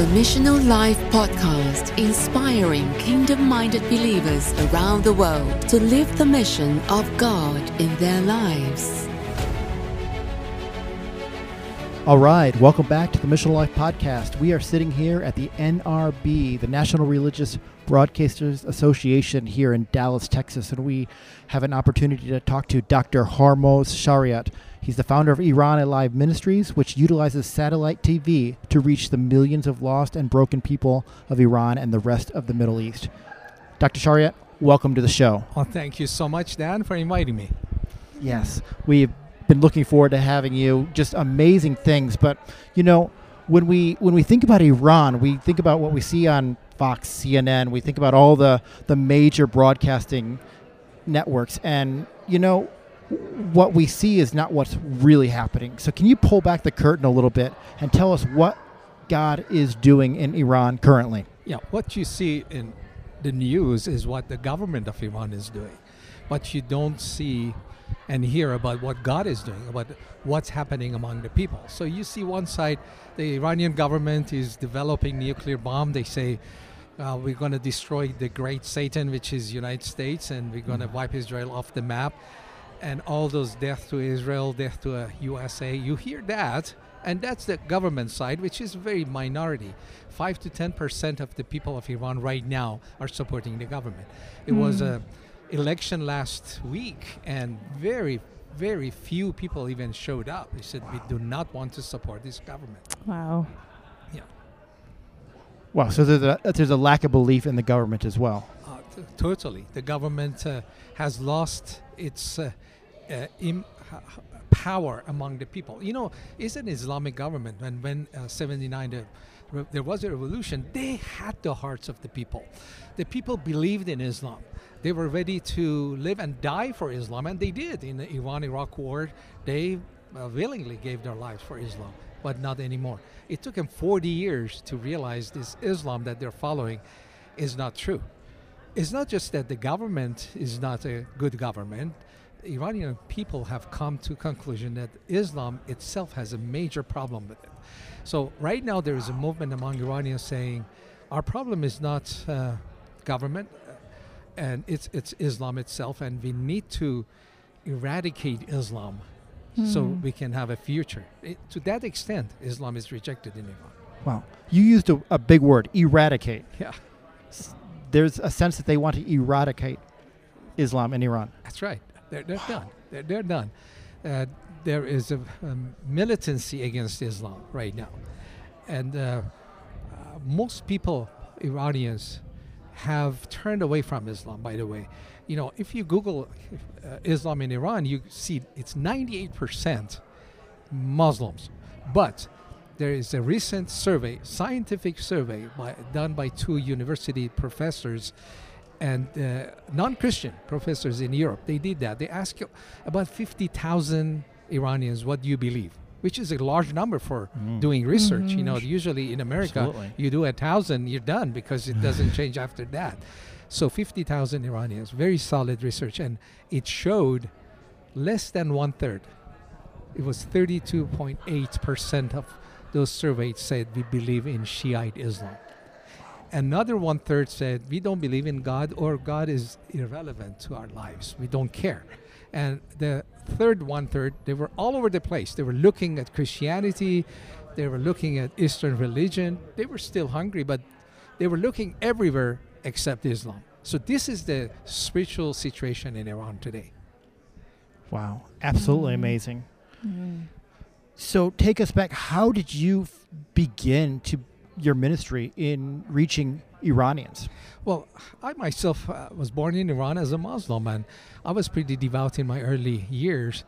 The Missional Life Podcast, inspiring kingdom minded believers around the world to live the mission of God in their lives. All right, welcome back to the Missional Life Podcast. We are sitting here at the NRB, the National Religious Broadcasters Association here in Dallas, Texas, and we have an opportunity to talk to Dr. Hormoz Shariat. He's the founder of Iran Alive Ministries, which utilizes satellite TV to reach the millions of lost and broken people of Iran and the rest of the Middle East. Dr. Shariat, welcome to the show. Well, thank you so much, Dan, for inviting me. Yes, we've been looking forward to having you. Just amazing things, but you know, when we when we think about Iran, we think about what we see on Fox, CNN. We think about all the the major broadcasting networks, and you know, what we see is not what's really happening. So, can you pull back the curtain a little bit and tell us what God is doing in Iran currently? Yeah, what you see in the news is what the government of Iran is doing, but you don't see and hear about what God is doing, about what's happening among the people. So you see one side, the Iranian government is developing nuclear bomb. They say uh, we're going to destroy the great Satan, which is United States, and we're going to wipe Israel off the map. And all those death to Israel, death to a USA. You hear that, and that's the government side, which is very minority. Five to ten percent of the people of Iran right now are supporting the government. It mm. was a election last week, and very, very few people even showed up. They said, wow. we do not want to support this government. Wow. Yeah. Wow, so there's a, there's a lack of belief in the government as well. Uh, t- totally. The government uh, has lost its uh, uh Im- power among the people. You know, it's an Islamic government. And when uh, 79, the re- there was a revolution, they had the hearts of the people. The people believed in Islam they were ready to live and die for Islam, and they did in the Iran-Iraq war. They uh, willingly gave their lives for Islam, but not anymore. It took them 40 years to realize this Islam that they're following is not true. It's not just that the government is not a good government. Iranian people have come to conclusion that Islam itself has a major problem with it. So right now there is a movement among Iranians saying, our problem is not uh, government and it's it's Islam itself, and we need to eradicate Islam mm. so hmm. we can have a future. It, to that extent, Islam is rejected in Iran. Wow, you used a, a big word, eradicate. Yeah, there's a sense that they want to eradicate Islam in Iran. That's right. They're, they're wow. done. They're, they're done. Uh, there is a, a, militancy against Islam right now, and uh, uh, most people, Iranians, have turned away from Islam, by the way. You know, if you Google uh, Islam in Iran, you see it's 98% Muslims. But there is a recent survey, scientific survey by, done by two university professors and uh, non-Christian professors in Europe. They did that. They asked about 50,000 Iranians, what do you believe? which is a large number for mm. doing research. Mm-hmm. You know, usually in America, Absolutely. you do a thousand, you're done because it doesn't change after that. So 50,000 Iranians, very solid research, and it showed less than one third. It was 32.8% of those surveyed said we believe in Shiite Islam. Another one third said we don't believe in God or God is irrelevant to our lives. We don't care. And the third one third, they were all over the place. They were looking at Christianity, they were looking at Eastern religion. They were still hungry, but they were looking everywhere except Islam. So this is the spiritual situation in Iran today. Wow, absolutely mm-hmm. amazing. Mm-hmm. So take us back. How did you f- begin to your ministry in reaching Iranians? Well, I myself uh, was born in Iran as a Muslim, and I was pretty devout in my early years.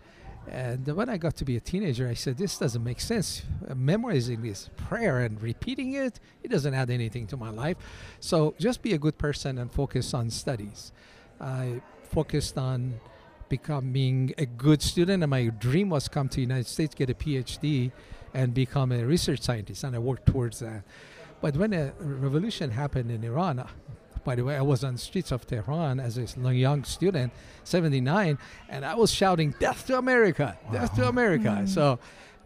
And when I got to be a teenager, I said, This doesn't make sense. Uh, memorizing this prayer and repeating it, it doesn't add anything to my life. So just be a good person and focus on studies. I focused on becoming a good student, and my dream was come to the United States, get a PhD, and become a research scientist. And I worked towards that. But when a revolution happened in Iran, uh, by the way, I was on the streets of Tehran as a young student, 79, and I was shouting, Death to America! Wow. Death to America! Mm. So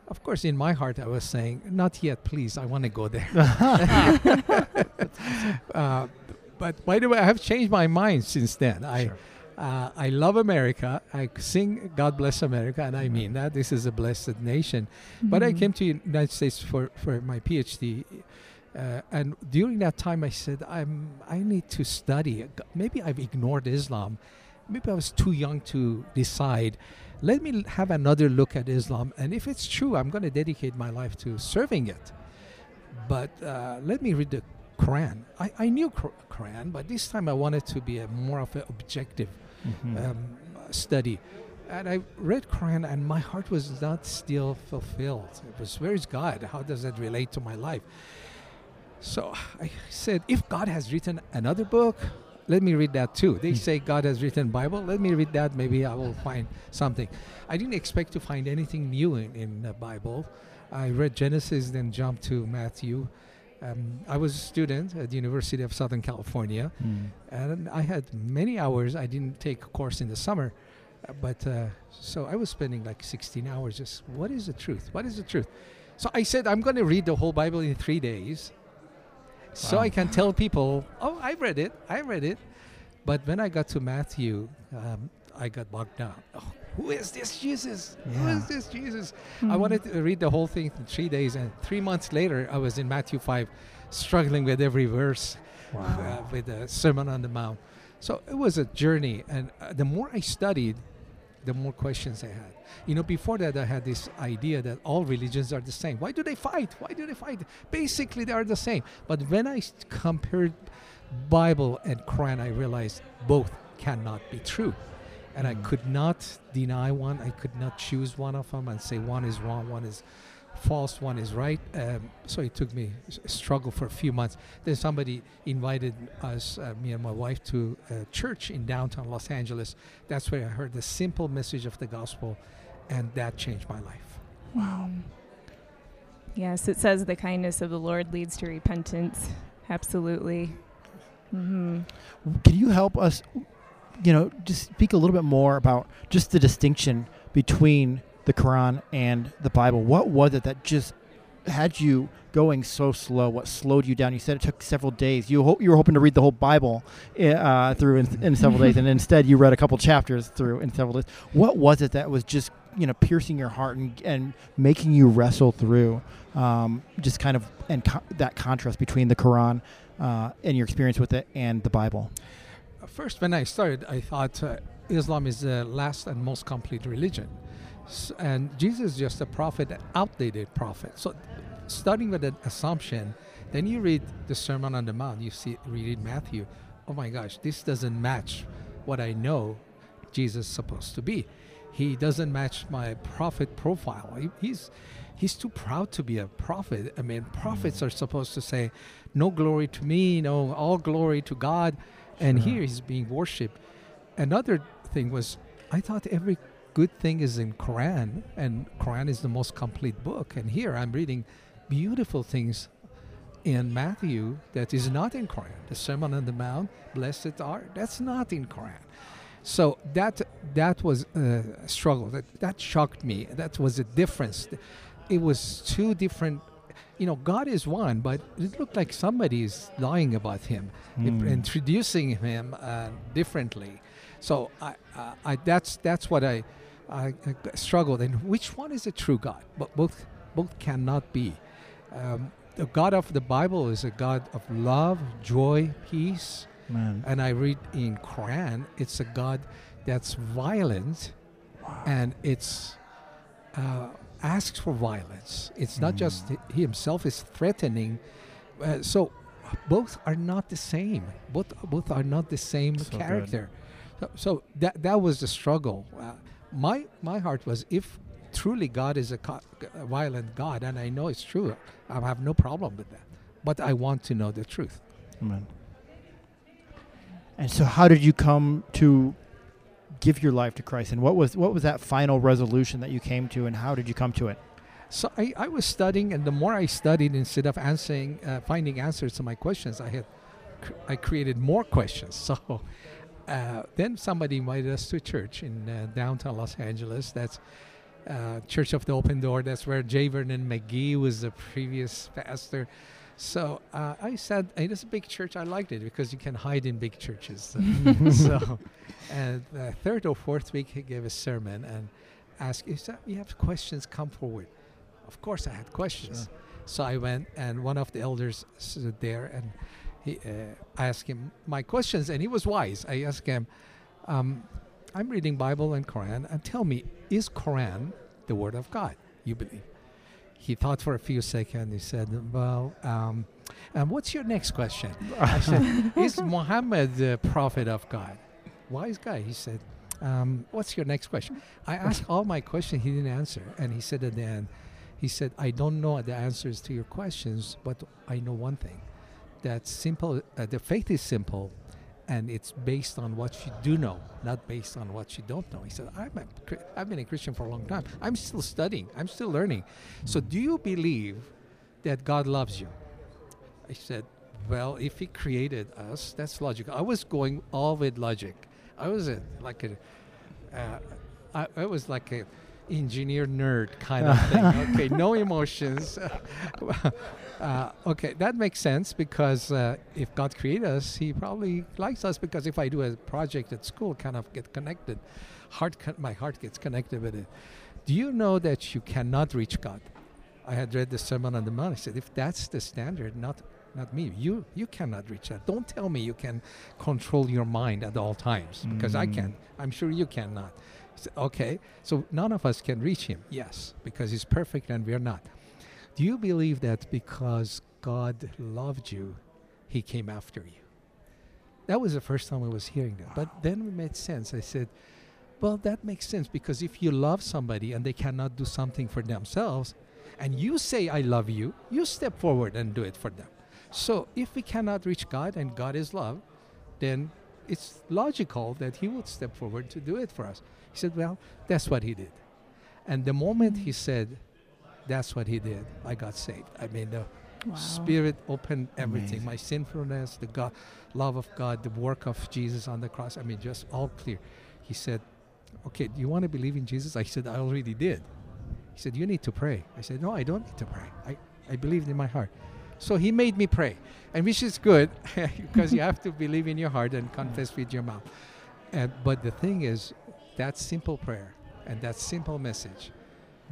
of course, in my heart, I was saying, "Not yet, please. I want to go there." uh, but by the way, I have changed my mind since then. I. Sure. Uh, I love America. I sing "God Bless America," and I mean that. This is a blessed nation. But I Mhm. came to United States for, for my PhD, uh, and during that time, I said, "I'm I need to study. Maybe I've ignored Islam. Maybe I was too young to decide. Let me have another look at Islam, and if it's true, I'm going to dedicate my life to serving it. But uh, let me read the Quran. I, I knew Quran, but this time I wanted to be a more of an objective Mhm. um, study. And I read Quran, and my heart was not still fulfilled. It was, where is God? How does that relate to my life? So I said, if God has written another book, let me read that too. They Hmm. say God has written Bible. Let me read that. Maybe I will find something. I didn't expect to find anything new in, in the Bible. I read Genesis, then jumped to Matthew. Um, I was a student at the University of Southern California Mm. and I had many hours. I didn't take a course in the summer, uh, but uh, so I was spending like 16 hours just what is the truth? What is the truth? So I said I'm going to read the whole Bible in three days, so Wow. I can tell people, oh, I read it, I read it. But when I got to Matthew, um, I got bogged down. Oh, who is this Jesus? Who Yeah. is this Jesus? Mm. I wanted to read the whole thing in three days, and three months later, I was in Matthew 5, struggling with every verse uh, with the Sermon on the Mount. So it was a journey, and uh, the more I studied, the more questions I had. You know, before that, I had this idea that all religions are the same. Why do they fight? Why do they fight? Basically, they are the same. But when I compared Bible and Quran, I realized both cannot be true. And I Mm. could not deny one. I could not choose one of them and say one is wrong, one is false, one is right. Um, so it took me s- a struggle for a few months. Then somebody invited us, uh, me and my wife, to a church in downtown Los Angeles. That's where I heard the simple message of the gospel, and that changed my life. Wow. Yes, it says the kindness of the Lord leads to repentance. Absolutely. hmm Can you help us, you know, just speak a little bit more about just the distinction between the Quran and the Bible? What was it that just had you going so slow? What slowed you down? You said it took several days. You you were hoping to read the whole Bible uh, through in, in several days, and instead you read a couple chapters through in several days. What was it that was just you know piercing your heart and, and making you wrestle through um, just kind of and co- that contrast between the Quran uh, and your experience with it and the Bible? First, when I started, I thought uh, Islam is the last and most complete religion. S- and Jesus is just a prophet, an outdated prophet. So, starting with that assumption, then you read the Sermon on the Mount, you see, read Matthew. Oh my gosh, this doesn't match what I know Jesus is supposed to be. He doesn't match my prophet profile. He, he's he's too proud to be a prophet. I mean, prophets are supposed to say, "No glory to me, no all glory to God," and Sure. here he's being worshipped. Another thing was, I thought every good thing is in Quran, and Quran is the most complete book. And here I'm reading beautiful things in Matthew that is not in Quran. The Sermon on the Mount, blessed are, that's not in Quran. So that that was a struggle. That that shocked me. That was a difference. It was two different. You know, God is one, but it looked like somebody is lying about Him, Mm. introducing Him uh, differently. So I, uh, I that's that's what I, I, struggled. And which one is the true God? But both both cannot be. Um, the God of the Bible is a God of love, joy, peace, Man. and I read in Quran, it's a God that's violent, and it's uh, asks for violence. It's not just Mm. he himself is threatening. Uh, so both are not the same. Both both are not the same So character. So, so that that was the struggle. Uh, my my heart was if truly God is a, co- a violent God, and I know it's true, I have no problem with that. But I want to know the truth. Amen. And so, how did you come to give your life to Christ? And what was what was that final resolution that you came to? And how did you come to it? So I, I was studying, and the more I studied, instead of answering, uh, finding answers to my questions, I had, cr- I created more questions. So uh, then somebody invited us to church in uh, downtown Los Angeles. That's uh, Church of the Open Door. That's where J. Vernon McGee was the previous pastor. So uh, I said, it is a big church. I liked it because you can hide in big churches. so, and the third or fourth week, he gave a sermon and asked, "If you have questions, come forward." Of course, I had questions. Sure. So I went, and one of the elders stood there, and he uh, I asked him my questions, and he was wise. I asked him, um, "I'm reading Bible and Quran, and tell me, is Quran the Word of God? You believe?" He thought for a few seconds. He said, "Well, um, and what's your next question?" I said, "Is Muhammad the prophet of God?" Wise guy. He said, um, "What's your next question?" I asked all my questions. He didn't answer, and he said at the end, he said, "I don't know the answers to your questions, but I know one thing: that simple. Uh, the faith is simple." And it's based on what you do know, not based on what you don't know. He said, I'm a, I've been a Christian for a long time. I'm still studying. I'm still learning. So do you believe that God loves you? I said, well, if he created us, that's logical. I was going all with logic. I was a, like a, uh, I, I was like a engineer nerd kind of thing. Okay, no emotions. uh, okay, that makes sense because uh, if God created us, He probably likes us. Because if I do a project at school, kind of get connected, heart, con- my heart gets connected with it. Do you know that you cannot reach God? I had read the Sermon on the Mount. I said, if that's the standard, not not me. You you cannot reach that. Don't tell me you can control your mind at all times because mm. I can. I'm sure you cannot. Okay, so none of us can reach him. Yes, because he's perfect and we're not. Do you believe that because God loved you, he came after you? That was the first time I was hearing that. But then it made sense. I said, well, that makes sense because if you love somebody and they cannot do something for themselves, and you say, I love you, you step forward and do it for them. So if we cannot reach God and God is love, then it's logical that He would step forward to do it for us. He said, Well, that's what He did. And the moment He said, That's what He did, I got saved. I mean, the wow. Spirit opened everything Amazing. my sinfulness, the God, love of God, the work of Jesus on the cross. I mean, just all clear. He said, Okay, do you want to believe in Jesus? I said, I already did. He said, You need to pray. I said, No, I don't need to pray. I, I believed in my heart. So he made me pray, and which is good because you have to believe in your heart and confess with your mouth. And, but the thing is, that simple prayer and that simple message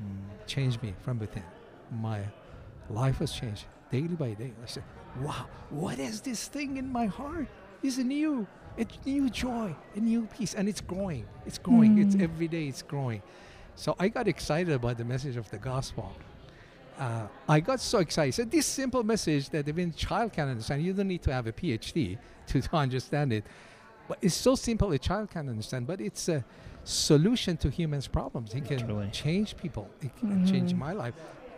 mm. changed me from within. My life was changed daily by day. I said, wow, what is this thing in my heart? It's a new. It's new joy, a new peace, and it's growing. It's growing. Mm. It's every day. It's growing. So I got excited about the message of the gospel uh, I got so excited. So this simple message that even child can understand. You don't need to have a PhD to, to understand it. But it's so simple a child can understand. But it's a solution to humans' problems. He can change people. He can mm-hmm. change my life.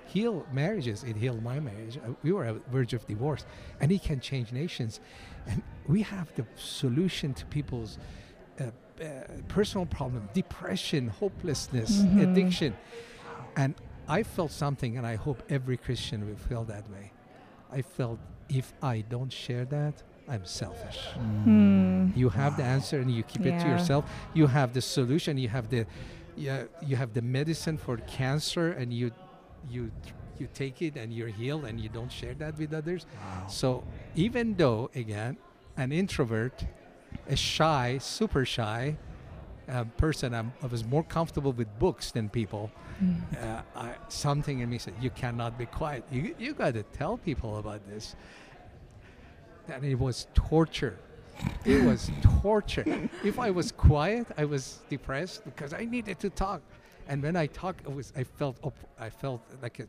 Heal marriages. It healed my marriage. Uh, we were at the verge of divorce, and he can change nations. And we have the solution to people's uh, uh, personal problem, depression, hopelessness, mm-hmm. addiction, and I felt something, and I hope every Christian will feel that way. I felt if I don't share that, I'm selfish. Mm. You have the answer, and you keep yeah. it to yourself. You have the solution. You have the, yeah, you have the medicine for cancer, and you, you, you take it, and you're healed, and you don't share that with others. Wow. So even though, again, an introvert, a shy, super shy, uh, person, I'm, i was more comfortable with books than people. Mm. Uh, I, something in me said, "You cannot be quiet. You you got to tell people about this." And it was torture. it was torture. if I was quiet, I was depressed because I needed to talk. And when I talked, it was I felt op- I felt like a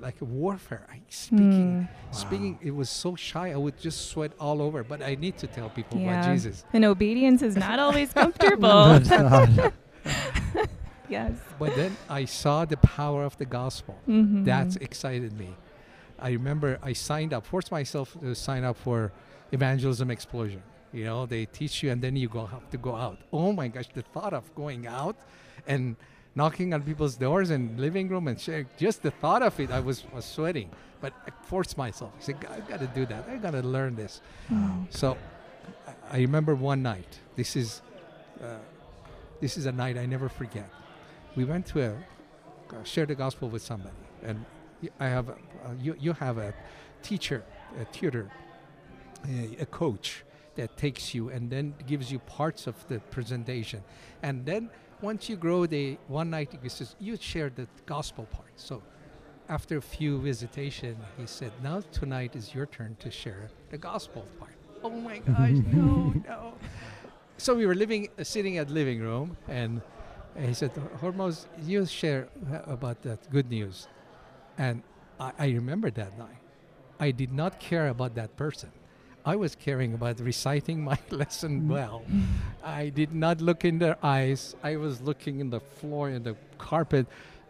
like a warfare. I speaking, mm. speaking. Wow. It was so shy. I would just sweat all over. But I need to tell people yeah. about Jesus. And obedience is not always comfortable. yes. But then I saw the power of the gospel. Mm-hmm. That's excited me. I remember I signed up, forced myself to sign up for evangelism explosion. You know, they teach you and then you go have to go out. Oh my gosh, the thought of going out and knocking on people's doors and living room and sharing. Just the thought of it, I was, was sweating. But I forced myself. I said, I've got to do that. I've got to learn this. So I, I remember one night. This is uh, this is a night I never forget. We went to a share the gospel with somebody, and I have, a, uh, you you have a teacher, a tutor, a, a coach that takes you and then gives you parts of the presentation, and then once you grow, the one night he says you share the gospel part. So after a few visitation, he said, "Now tonight is your turn to share the gospel part." Oh my gosh, no, no. So we were living, uh, sitting at living room, and he said, "Hormoz, you share uh, about that good news," and I, I remember that night. I did not care about that person. I was caring about reciting my lesson well. I did not look in their eyes. I was looking in the floor in the carpet,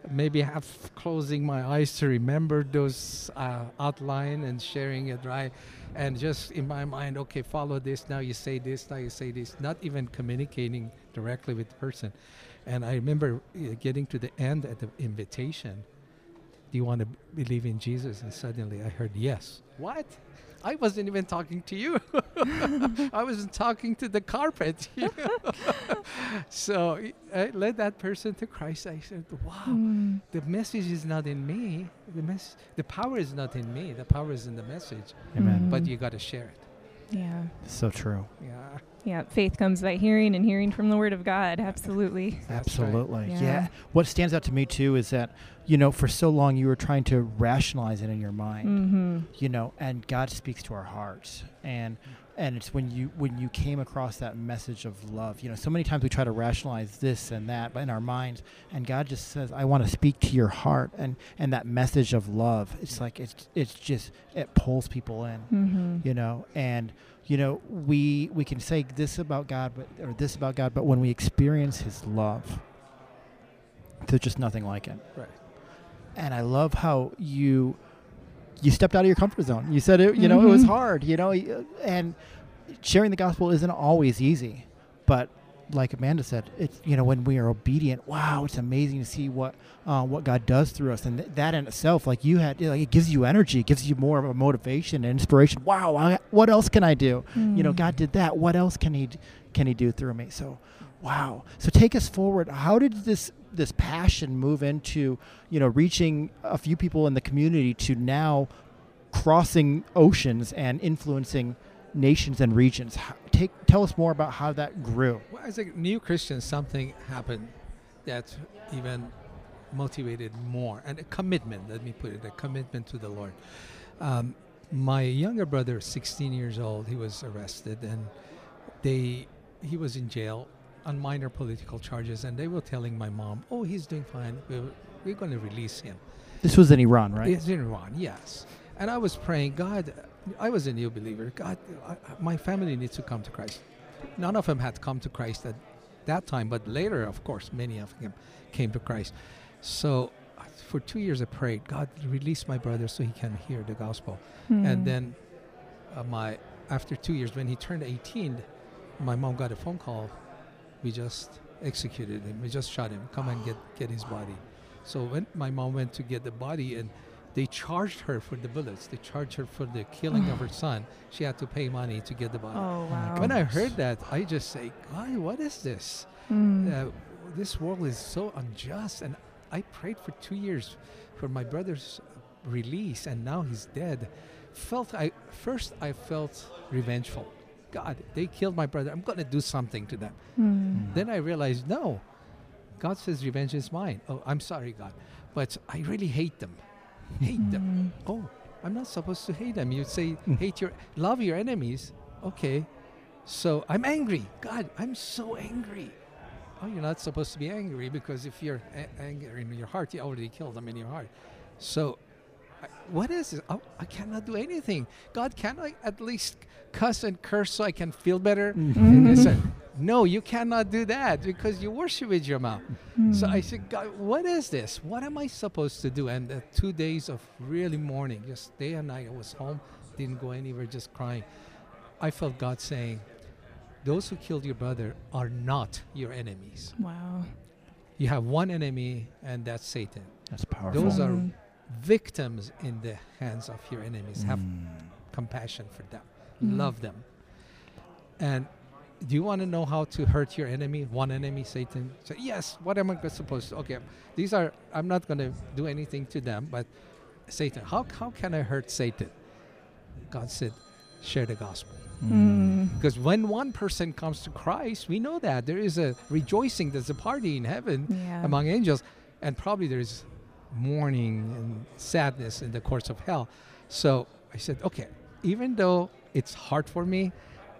maybe half closing my eyes to remember those uh, outline and sharing it right, and just in my mind, okay, follow this. Now you say this. Now you say this. Not even communicating directly with the person. And I remember uh, getting to the end at the invitation. Do you want to believe in Jesus? And suddenly I heard yes. What? I wasn't even talking to you. I wasn't talking to the carpet. you know. so I led that person to Christ. I said, "Wow, Mm. the message is not in me. The mess, the power is not in me. The power is in the message. Amen. But Mhm. you got to share it. Yeah. So true. Yeah, Yeah. Faith comes by hearing and hearing from the word of God. Absolutely. That's right. Absolutely. Yeah. Yeah. What stands out to me too is that, you know, for so long you were trying to rationalize it in your mind, Mm-hmm. you know, and God speaks to our hearts. And and it's when you when you came across that message of love. You know, so many times we try to rationalize this and that but in our minds and God just says, I want to speak to your heart and and that message of love. It's like it's it's just it pulls people in. Mm-hmm. you know and you know we we can say this about god but or this about god but when we experience his love there's just nothing like it Right. and i love how you you stepped out of your comfort zone. You said it you know it was Mhm. hard you know and sharing the gospel isn't always easy but like amanda said it's you know when we are obedient wow it's amazing to see what uh, what god does through us. And th- that in itself like you had like it gives you energy it gives you more of a motivation and inspiration. Wow I, what else can i do? You know Mm. god did that. What else can he can he do through me? So wow. So take us forward. How did this this passion move into you know reaching a few people in the community to now crossing oceans and influencing nations and regions take tell us more about how that grew Well, as a new Christian, something happened that even motivated more, and a commitment. Let me put it: a commitment to the Lord. Um, my younger brother, 16 years old, he was arrested, and they he was in jail on minor political charges, and they were telling my mom, "Oh, he's doing fine. We're, we're going to release him." this was in iran right It's in Iran, yes. And I was praying, God, I was a new believer. God, I, my family needs to come to Christ. None of them had come to Christ at that time, but later, of course, many of them came to Christ. So for two years, I prayed, God, release my brother so he can hear the gospel. Mm. And then, uh, my after two years, when he turned 18, my mom got a phone call. We just executed him. We just shot him. Come and get get his body. So when my mom went to get the body, and they charged her for the bullets. They charged her for the killing of her son. She had to pay money to get the body. Oh wow. When I heard that, I just say, God, what is this? Mm. uh, this world is so unjust and i prayed for two years for my brother's release and now he's dead felt i first i felt revengeful god they killed my brother. I'm going to do something to them. Mm. then i realized no god says revenge is mine. Oh i'm sorry god but i really hate them. Hate them. Mm. oh i'm not supposed to hate them. You say Mm. hate your love your enemies. Okay. So i'm angry. God i'm so angry. Oh you're not supposed to be angry because if you're a- angry in your heart you already killed them in your heart. So I, what is it oh, i cannot do anything god can i at least cuss and curse so i can feel better and they Mhm. said no you cannot do that because you worship with your mouth so I said, God, what is this? What am I supposed to do? And uh, two days of really mourning, just day and night. I was home, didn't go anywhere, just crying. I felt God saying, those who killed your brother are not your enemies. Wow. You have one enemy, and that's Satan. that's powerful Those are Mm. Victims in the hands of your enemies. Have Mm. compassion for them, Mm. love them. And do you want to know how to hurt your enemy, one enemy, Satan? So yes. What am I supposed to? Okay, these are. I'm not going to do anything to them, but Satan. How how can I hurt Satan? God said, share the gospel. Mm. Because when one person comes to Christ, we know that there is a rejoicing. There's a party in heaven Yeah. among angels, and probably there's mourning and sadness in the courts of hell. So I said, okay, even though it's hard for me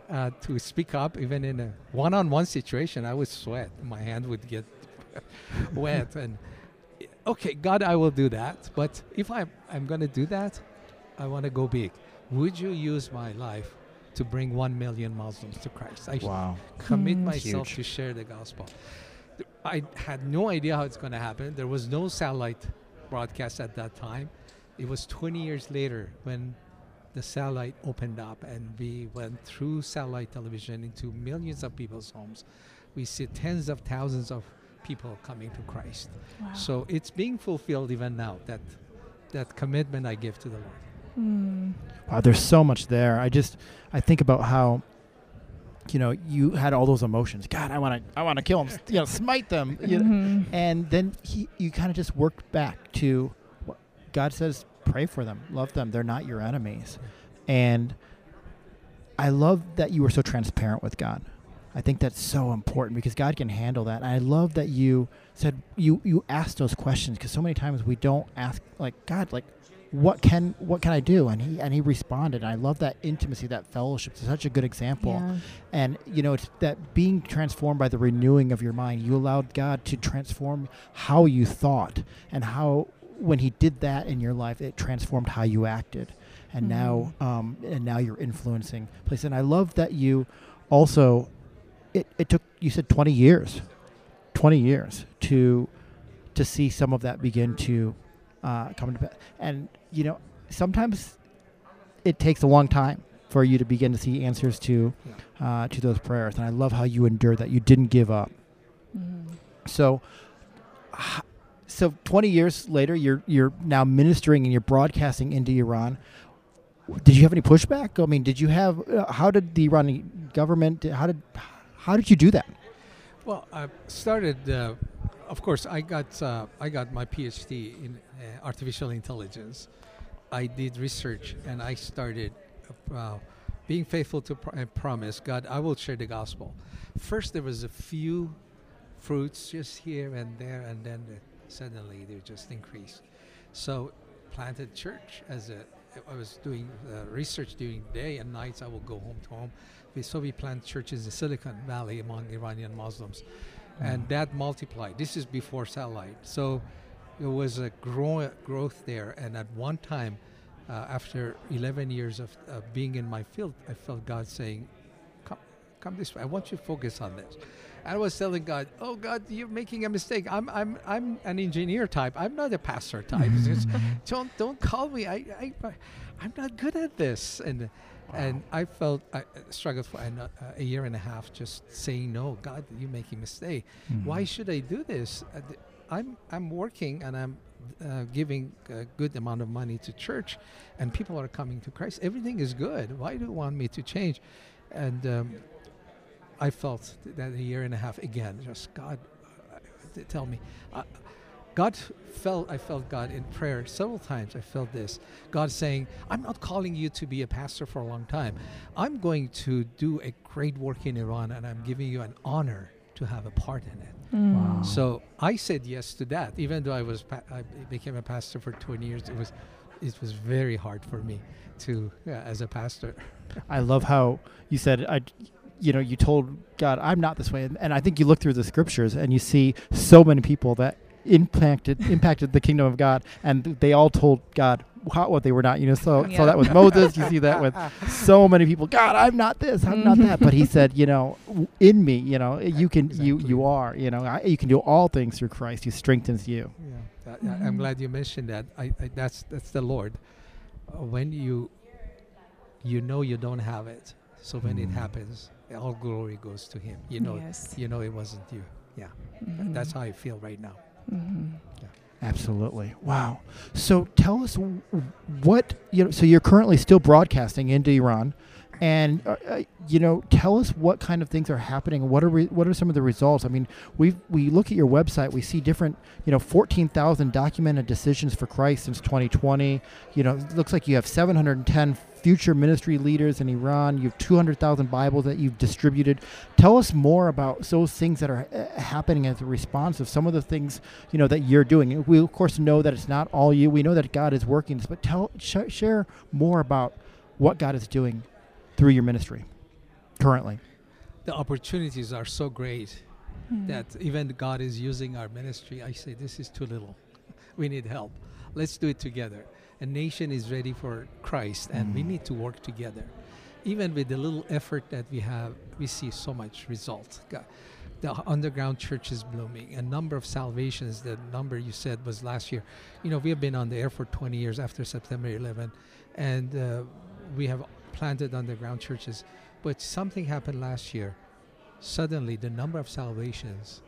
uh, to speak up, even in a one-on-one situation, I would sweat. My hand would get wet, and okay, God, I will do that. But if I'm I'm going to do that, I want to go big. Would you use my life to bring one million Muslims to Christ? I Wow. commit Mm. myself Huge. to share the gospel. Th- I had no idea how it's going to happen. There was no satellite broadcast at that time. It was 20 years later when the satellite opened up and we went through satellite television into millions of people's homes. We see tens of thousands of people coming to Christ. Wow. So it's being fulfilled even now. That that commitment I give to the Lord. Mm. Wow, there's so much there. I just I think about how you know you had all those emotions. God, I want to I want to kill them. You know, smite them. You know, Mhm. and then he you kind of just worked back to what God says pray for them, love them. They're not your enemies. And I love that you were so transparent with God. I think that's so important because God can handle that. And I love that you said you you asked those questions because so many times we don't ask like God like what can what can I do and he and he responded. And I love that intimacy, that fellowship. It's such a good example. Yeah. And you know, it's that being transformed by the renewing of your mind. You allowed God to transform how you thought and how when He did that in your life, it transformed how you acted. And now, um, and now you're influencing places. And I love that you also. It, it took you said 20 years, 20 years to to see some of that begin to uh, come to. And you know, sometimes it takes a long time for you to begin to see answers to uh, to those prayers. And I love how you endured that. You didn't give up. Mhm. So, so 20 years later, you're you're now ministering and you're broadcasting into Iran. Did you have any pushback? I mean, did you have? Uh, how did the Iranian government? How did how did you do that? Well, I started. Uh, of course, I got uh, I got my PhD in artificial intelligence. I did research, and I started uh, being faithful to pr- uh, promise. God, I will share the gospel. First, there was a few fruits just here and there, and then uh, suddenly they just increased. So, planted church as a. I was doing uh, research during the day and nights. I will go home to home. We, so we plant churches in Silicon Valley among Iranian Muslims, and that multiplied. This is before satellite, so there was a grow- growth there. And at one time, uh, after 11 years of uh, being in my field, I felt God saying, "Come, come this way. I want you to focus on this." I was telling God, "Oh God, you're making a mistake. I'm I'm I'm an engineer type. I'm not a pastor type. Just don't don't call me. I I I'm not good at this." And and I felt I uh, struggled for a, no- a year and a half just saying, "No, God, you're making a mistake. Why should I do this? Uh, th- I'm I'm working and I'm uh, giving a good amount of money to church, and people are coming to Christ. Everything is good. Why do you want me to change?" And um, I felt that a year and a half again, just God, uh, tell me. Uh, God felt, I felt God in prayer several times. I felt this. God saying, I'm not calling you to be a pastor for a long time. I'm going to do a great work in Iran and I'm giving you an honor to have a part in it. Mm. Wow. So I said yes to that. Even though I was, pa- I became a pastor for 20 years, it was, it was very hard for me to, yeah, as a pastor. I love how you said I you know you told God I'm not this way and, and I think you look through the scriptures and you see so many people that impacted impacted the kingdom of God and they all told God how, what they were not you know so Yeah. so that with Moses you see that with so many people God I'm not this I'm not that but he said you know in me you know you can you Exactly. you are you know I, you can do all things through Christ who strengthens you Yeah, that, I- I'm glad you mentioned that. I, I that's that's the Lord. Uh, when you you know you don't have it, so when it Mm. happens, all glory goes to Him. You know, Yes. you know it wasn't you. Yeah, Mhm. that's how I feel right now. Mhm. Absolutely. Wow. So tell us what you know. So you're currently still broadcasting into Iran, And uh, uh, you know, tell us what kind of things are happening. What are re- what are some of the results? I mean, we we look at your website, we see different, you know, fourteen thousand documented decisions for Christ since 2020. You know, it looks like you have 710 future ministry leaders in Iran. You have 200,000 Bibles that you've distributed. Tell us more about those things that are uh, happening as a response of some of the things you know that you're doing. We of course know that it's not all you. We know that God is working, this but tell sh- share more about what God is doing through your ministry currently? The opportunities are so great Mm. that even God is using our ministry. I say, this is too little. We need help. Let's do it together. A nation is ready for Christ, and we Mm. need to work together. Even with the little effort that we have, we see so much result. Go- The underground church is blooming. A number of salvations, the number you said was last year. You know, we have been on the air for 20 years after September 11, and uh, we have planted underground churches. But something happened last year. Suddenly, the number of salvations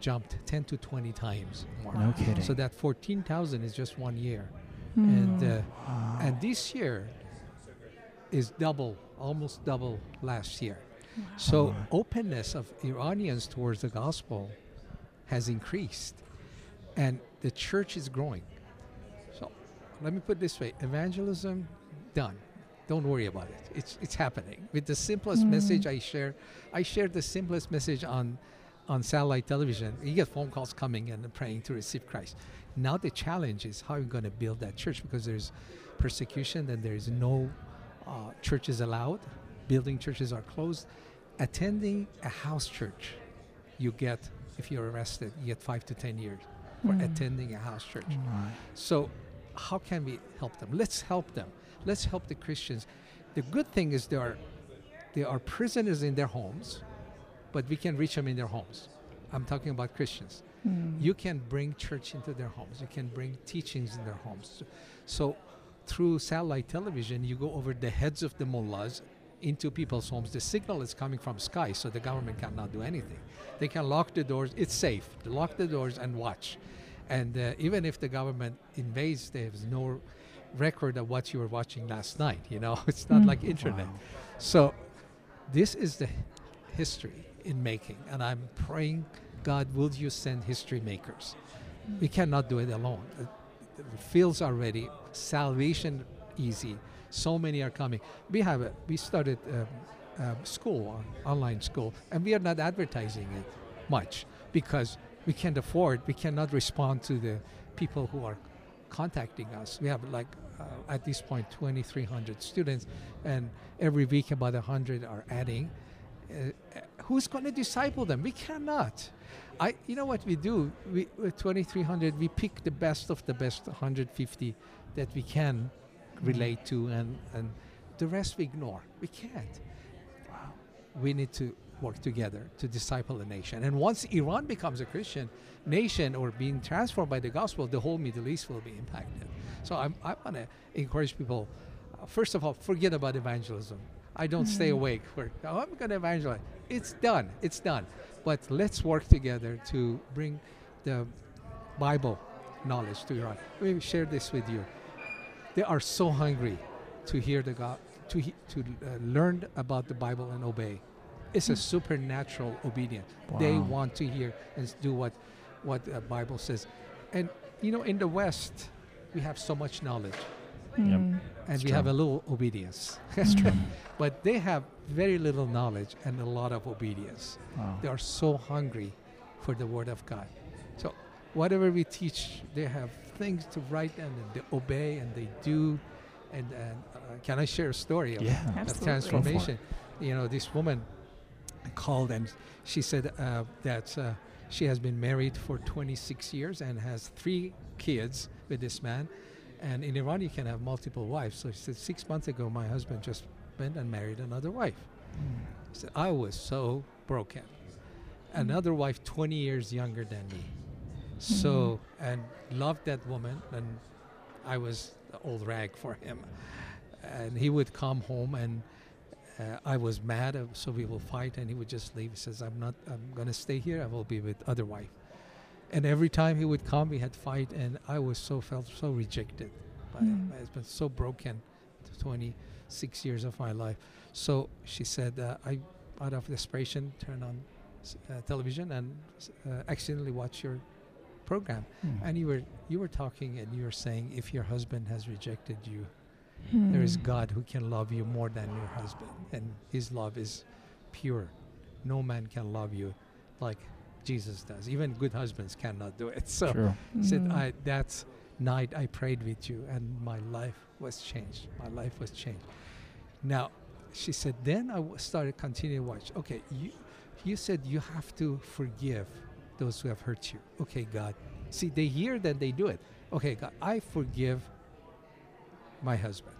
jumped 10 to 20 times more. No kidding. So that 14,000 is just one year. Mm. And uh, Wow. and this year is double, almost double last year. So openness of Iranians towards the gospel has increased, and the church is growing. So let me put it this way: evangelism done. Don't worry about it. It's it's happening. With the simplest Mm. message I share, I share the simplest message on on satellite television. You get phone calls coming and praying to receive Christ. Now the challenge is how you're going to build that church because there's persecution and there is no uh, churches allowed. Building churches are closed. Attending a house church, you get if you're arrested, you get five to ten years for Mm. attending a house church. My. So, how can we help them? Let's help them. Let's help the Christians. The good thing is there are there are prisoners in their homes, but we can reach them in their homes. I'm talking about Christians. Mm. You can bring church into their homes. You can bring teachings in their homes. So, through satellite television, you go over the heads of the mullahs into people's homes. The signal is coming from sky, so the government cannot do anything. They can lock the doors. It's safe. They lock the doors and watch. And uh, even if the government invades, there's no record of what you were watching last night. You know, it's not Mm. like internet. So, this is the history in making, and I'm praying, God, will you send history makers? We cannot do it alone. The, the fields are ready, salvation easy. So many are coming. We have a, we started um, um, school, online school, and we are not advertising it much because we can't afford, we cannot respond to the people who are contacting us. We have like uh, at this point 2,300 students, and every week about 100 are adding. Uh, who's going to disciple them? We cannot. I, you know what we do? We with 2,300, we pick the best of the best 150 that we can relate to, and and the rest we ignore. We can't. Wow. We need to work together to disciple a nation. And once Iran becomes a Christian nation or being transformed by the gospel, the whole Middle East will be impacted. So I'm, I want to encourage people. Uh, first of all, forget about evangelism. I don't stay awake for, oh, I'm going to evangelize. It's done. It's done. But let's work together to bring the Bible knowledge to Iran. Let me share this with you. They are so hungry to hear the God, to, he, to uh, learn about the Bible and obey. It's a supernatural obedience. They want to hear and do what, what the Bible says. And, you know, in the West, we have so much knowledge Mm. and It's we have a little obedience. That's true. But they have very little knowledge and a lot of obedience. Wow. They are so hungry for the Word of God. So whatever we teach, they have things to write down and they obey and they do. And, and uh, can I share a story of, Yeah. of transformation? You know, this woman called and she said uh, that uh, she has been married for 26 years and has three kids with this man. And in Iran, you can have multiple wives. So she said, six months ago, my husband just went and married another wife. She said, I was so broken. Another wife, 20 years younger than me. So, and loved that woman. And I was the old rag for him. And he would come home and uh, I was mad, uh, so we will fight, and he would just leave. He says, "I'm not. I'm gonna stay here. I will be with other wife." And every time he would come, we had fight, and I was so felt so rejected by Mm. my husband, so broken 26 years of my life. So she said, uh, I, out of desperation, turned on uh, television and uh, accidentally watched your program. Mm. And you were you were talking and you were saying, if your husband has rejected you, there is Hmm. God who can love you more than your husband, and His love is pure. No man can love you like Jesus does. Even good husbands cannot do it. So True. he said, Mhm. I that night I prayed with you, and my life was changed. My life was changed. Now, she said, then I w- started continue to watch. Okay, you you said you have to forgive those who have hurt you. Okay, God. See, they hear that they do it. Okay, God, I forgive my husband.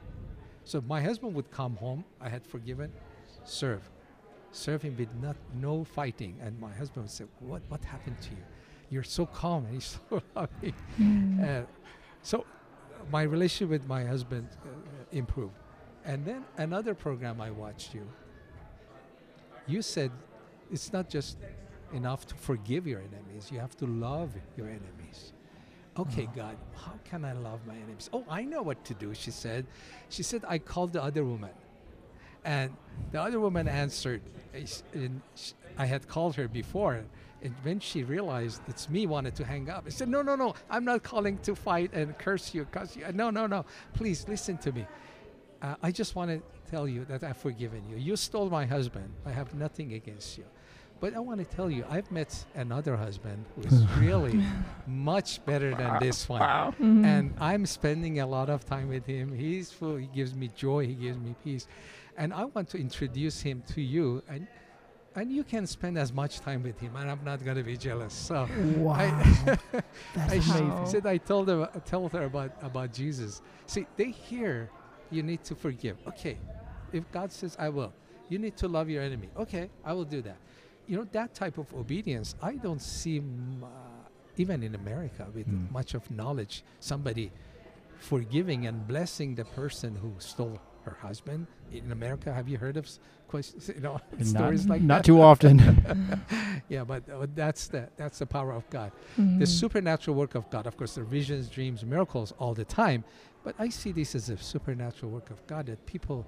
So my husband would come home. I had forgiven, serve, serve him with not no fighting. And my husband would say, "What what happened to you? You're so calm and he's so loving." Hmm. Uh, so my relationship with my husband uh, improved. And then another program I watched you. You said it's not just enough to forgive your enemies. You have to love your enemies. Okay, God, how can I love my enemies? Oh, I know what to do, she said. She said, I called the other woman. And the other woman answered. And I had called her before. And when she realized it's me, wanted to hang up. I said, No, no, no, I'm not calling to fight and curse you. Curse you. No, no, no. Please listen to me. Uh, I just want to tell you that I've forgiven you. You stole my husband. I have nothing against you. But I want to tell you, I've met another husband who is really much better than this one. Mhm. And I'm spending a lot of time with him. He's full. He gives me joy. He gives me peace. And I want to introduce him to you. And and you can spend as much time with him. And I'm not going to be jealous. So Wow. I, I sh- said I told her told her about about Jesus. See, they hear you need to forgive. Okay, if God says I will, you need to love your enemy. Okay, I will do that. You know that type of obedience. I don't see uh, even in America with Mm. much of knowledge somebody forgiving and blessing the person who stole her husband. In America, have you heard of questions, you know, not, stories like that? not that? too often. yeah, but uh, that's the that's the power of God Mhm. the supernatural work of God. Of course, there are visions, dreams, miracles all the time, but I see this as a supernatural work of God that people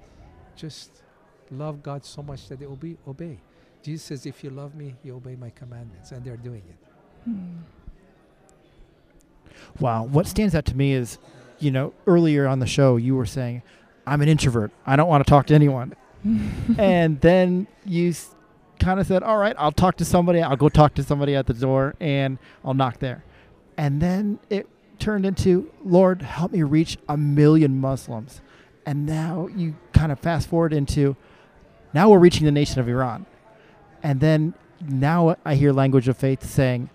just love God so much that they obey. obey. Jesus says, "If you love me, you obey my commandments," and they're doing it. Hmm. Wow. What stands out to me is, you know, earlier on the show, you were saying, I'm an introvert. I don't want to talk to anyone. and then you s- kind of said, All right, I'll talk to somebody. I'll go talk to somebody at the door and I'll knock there. And then it turned into, Lord, help me reach a million Muslims. And now you kind of fast forward into, now we're reaching the nation of Iran. And then now I hear language of faith saying,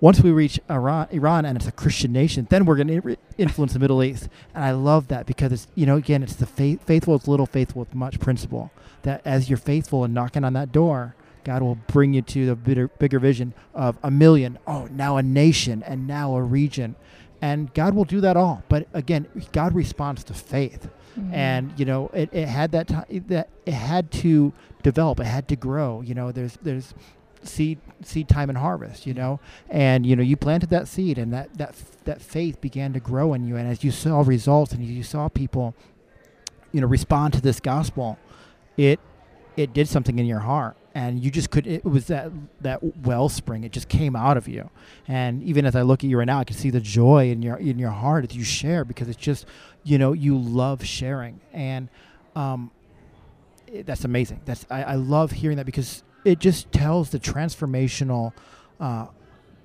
once we reach Iran, Iran and it's a Christian nation, then we're going to influence the Middle East. And I love that because it's, you know, again, it's the faith, faithful with little, faithful with much principle. That as you're faithful and knocking on that door, God will bring you to the bigger, bigger vision of a million, oh, now a nation, and now a region. And God will do that all. But again, God responds to faith Mhm. and you know it, it had that time that it had to develop it had to grow you know there's there's seed seed time and harvest you know? And you know you planted that seed and that that that faith began to grow in you and as you saw results and you saw people you know respond to this gospel it it did something in your heart and you just could it was that that wellspring it just came out of you. And even as i look at you right now i can see the joy in your in your heart as you share because it's just you know you love sharing. And um it, that's amazing. That's I, I love hearing that because it just tells the transformational uh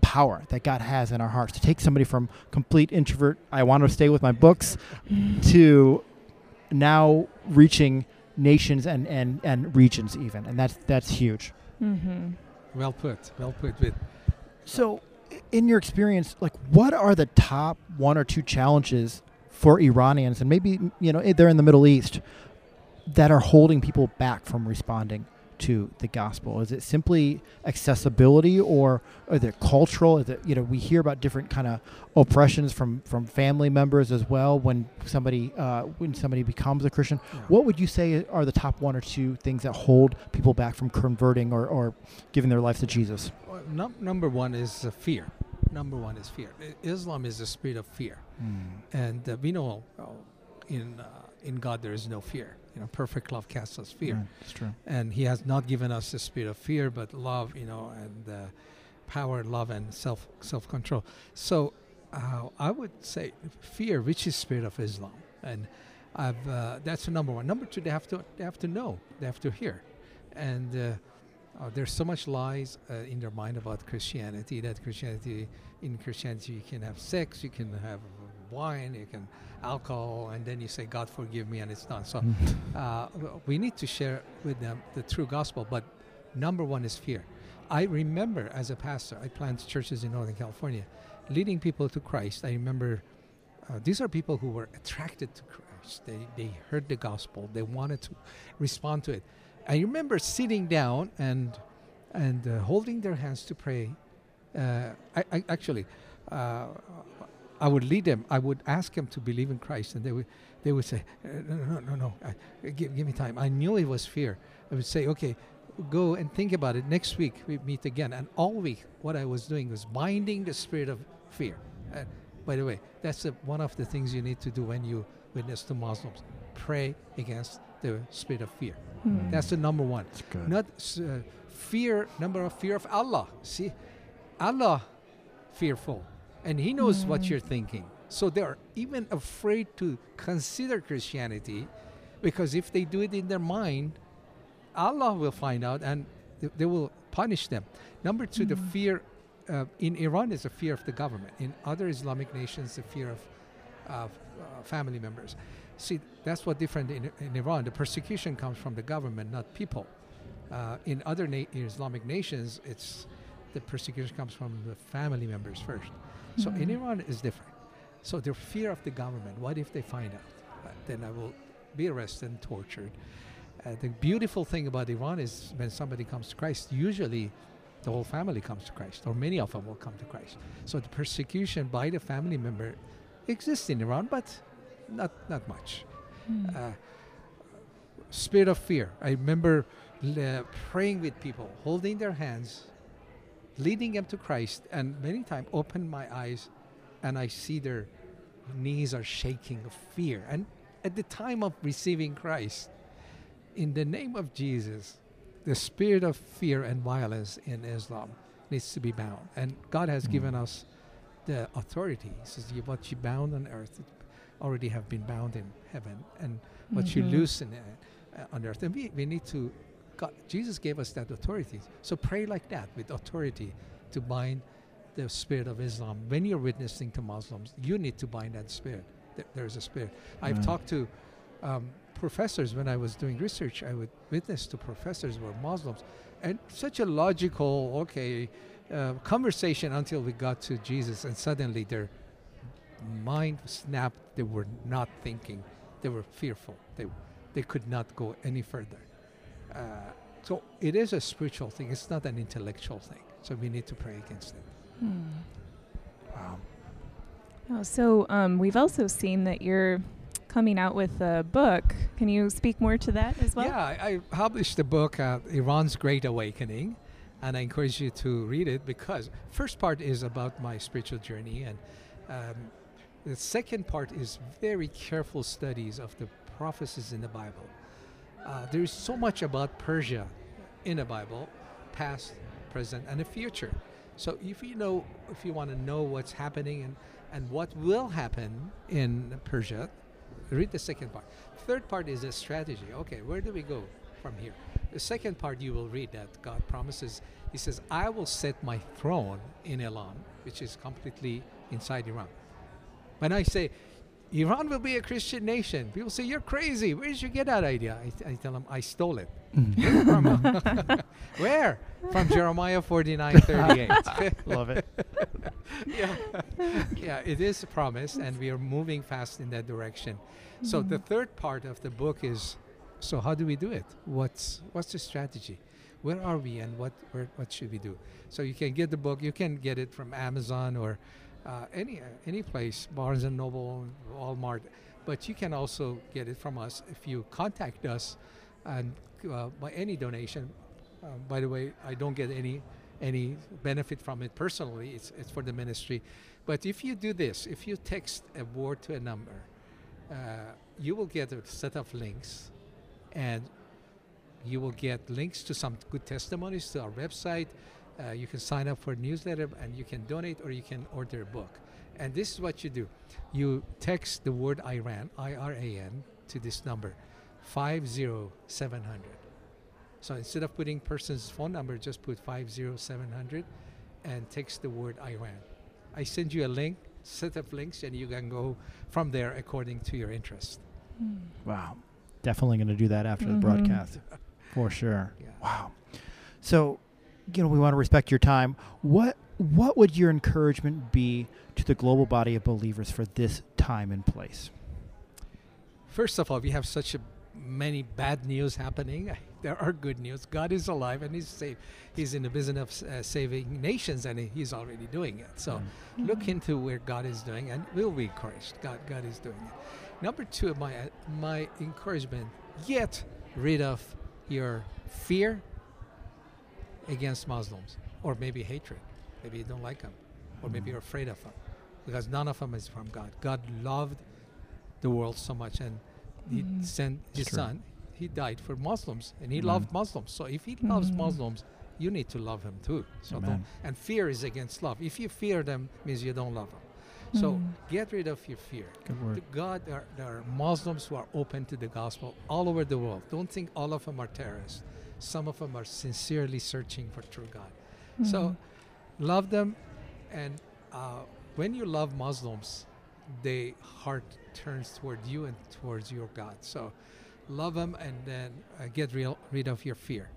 power that god has in our hearts. To take somebody from complete introvert i want to stay with my books to now reaching nations and, and, and regions even and that's that's huge Mhm. Well put. Well put. With so in your experience like what are the top one or two challenges for iranians and maybe you know they're in the middle east that are holding people back from responding to the gospel is it simply accessibility or is it cultural is it you know we hear about different kind of oppressions from from family members as well when somebody uh, when somebody becomes a christian Yeah. what would you say are the top one or two things that hold people back from converting or, or giving their life to jesus num- number one is uh, fear. Number one is fear. Islam is a spirit of fear, and uh, we know uh, in uh, in God there is no fear. You know, perfect love casts us fear. Right, It's true. And He has not given us the spirit of fear, but love. You know, and uh, power, love, and self self control. So uh, I would say fear, which is spirit of Islam, and I've uh, that's the number one. Number two, they have to they have to know, they have to hear, and. Uh, uh, there's so much lies uh, in their mind about Christianity that Christianity, in Christianity, you can have sex, you can have wine, you can alcohol, and then you say, "God forgive me," and it's done. So uh, we need to share with them the true gospel. But number one is fear. I remember as a pastor, I planted churches in Northern California, leading people to Christ. I remember uh, these are people who were attracted to Christ. They, they heard the gospel. They wanted to respond to it. I remember sitting down and and uh, holding their hands to pray. Uh, I, I actually, uh, I would lead them. I would ask them to believe in Christ, and they would they would say, "Uh, "No, no, no, no, I, give, give me time." I knew it was fear. I would say, "Okay, go and think about it. Next week we meet again." And all week, what I was doing was binding the spirit of fear. Uh, by the way, that's the, one of the things you need to do when you witness to Muslims. Pray against the spirit of fear. Hmm. That's the number one. It's good. Not uh, fear, number of fear of Allah. See, Allah fearful, and He knows what Mm. you're thinking. So they are even afraid to consider Christianity, because if they do it in their mind, Allah will find out and th- they will punish them. Number two, the Mm. fear uh, in Iran is a fear of the government. In other Islamic nations, the fear of, of uh, family members. See, that's what different in, in Iran. The persecution comes from the government, not people. Uh, in other na- Islamic nations, it's the persecution comes from the family members first. So in Mhm. Iran is different. So their fear of the government. What if they find out? Uh, then I will be arrested and tortured. Uh, the beautiful thing about Iran is when somebody comes to Christ, usually the whole family comes to Christ, or many of them will come to Christ. So the persecution by the family member exists in Iran, but not not much. Hmm. Uh, spirit of fear. I remember l- praying with people, holding their hands, leading them to Christ, and many times open my eyes, and I see their knees are shaking of fear. And at the time of receiving Christ, in the name of Jesus, the spirit of fear and violence in Islam needs to be bound. And God has Mm. given us the authority. He says, "You- What you bound on earth already have been bound in heaven, and what you Mhm. loose in, uh, uh, on earth. And we, we need to, God, Jesus gave us that authority. So pray like that with authority to bind the spirit of Islam. When you're witnessing to Muslims, you need to bind that spirit. There- There's a spirit. I've talked to um, professors when I was doing research. I would witness to professors who were Muslims, and such a logical, okay, uh, conversation until we got to Jesus, and suddenly their mind snapped. They were not thinking. They were fearful. They they could not go any further. Uh, so it is a spiritual thing. It's not an intellectual thing. So we need to pray against it. Hmm. Wow. Oh, so um, we've also seen that you're coming out with a book. Can you speak more to that as well? Yeah, I, I published a book, uh, Iran's Great Awakening, and I encourage you to read it because first part is about my spiritual journey, and um, the second part is very careful studies of the prophecies in the Bible. Uh, there is so much about Persia in the Bible, past, present, and the future. So if you know, if you want to know what's happening and, and what will happen in Persia, read the second part. Third part is a strategy. Okay, where do we go from here? The second part you will read that God promises. He says, "I will set my throne in Iran, which is completely inside Iran." When I say Iran will be a Christian nation, people say you're crazy. Where did you get that idea? I, I tell them I stole it. From- Where? From Jeremiah 49, 38. Love it. yeah. yeah, it is a promise, and we are moving fast in that direction. So the Mhm. third part of the book is, so how do we do it? What's what's the strategy? Where are we, and what where, what should we do? So you can get the book. You can get it from Amazon or uh, any uh, any place, Barnes and Noble, Walmart. But you can also get it from us if you contact us, and uh, by any donation. Uh, by the way, I don't get any any benefit from it personally. It's it's for the ministry. But if you do this, if you text a word to a number, uh, you will get a set of links, and you will get links to some good testimonies to our website. Uh, you can sign up for a newsletter and you can donate or you can order a book. And this is what you do you text the word Iran, I R A N, to this number 50700. So instead of putting person's phone number, just put 50700 and text the word Iran. I send you a link, set of links, and you can go from there according to your interest. Wow. Definitely going to do that after Mhm. the broadcast. For sure. Yeah. Wow. So, you know, we want to respect your time. What what would your encouragement be to the global body of believers for this time and place? First of all, we have such a many bad news happening. There are good news. God is alive and He's safe. He's in the business of uh, saving nations, and He's already doing it. So look into where God is doing, and we'll be encouraged. God, God is doing it. Number two, my uh, my encouragement: get rid of your fear against Muslims, or maybe hatred. Maybe you don't like them, or maybe you're afraid of them, because none of them is from God. God loved the world so much, and He Mhm. sent His true. Son. He died for Muslims, and He Amen. loved Muslims. So if He loves Mhm. Muslims, you need to love Him too. So don't. And fear is against love. If you fear them, means you don't love them. So Mhm. get rid of your fear. God, there are, there are Muslims who are open to the gospel all over the world. Don't think all of them are terrorists. Some of them are sincerely searching for true God. So love them, and uh, when you love Muslims, their heart turns toward you and towards your God. So love them, and then uh, get real, rid of your fear.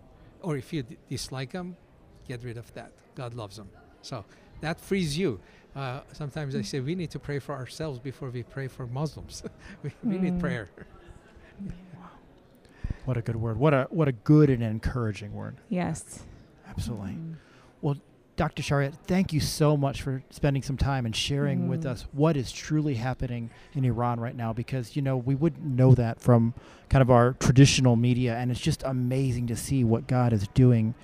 Or if you d- dislike them, get rid of that. God loves them. So that frees you. Uh, sometimes I say we need to pray for ourselves before we pray for Muslims. we, we need Mm. prayer. What a good word. What a what a good and encouraging word. yes. Absolutely. Well, Dr. Shariat, thank you so much for spending some time and sharing with Mm. us what is truly happening in Iran right now because, you know, we wouldn't know that from kind of our traditional media. And it's just amazing to see what God is doing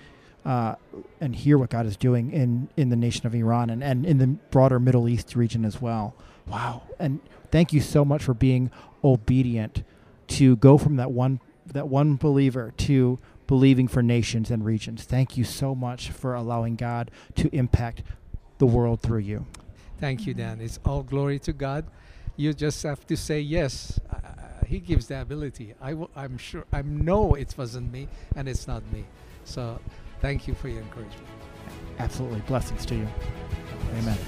uh, and hear what God is doing in, in the nation of Iran and, and in the broader Middle East region as well. Wow. And thank you so much for being obedient to go from that one that one believer to believing for nations and regions. Thank you so much for allowing God to impact the world through you. Thank you, Dan. It's all glory to God. You just have to say yes. Uh, he gives the ability. I w- I'm sure. I know it wasn't me, and it's not me. So, thank you for your encouragement. Absolutely. Blessings to you. Amen.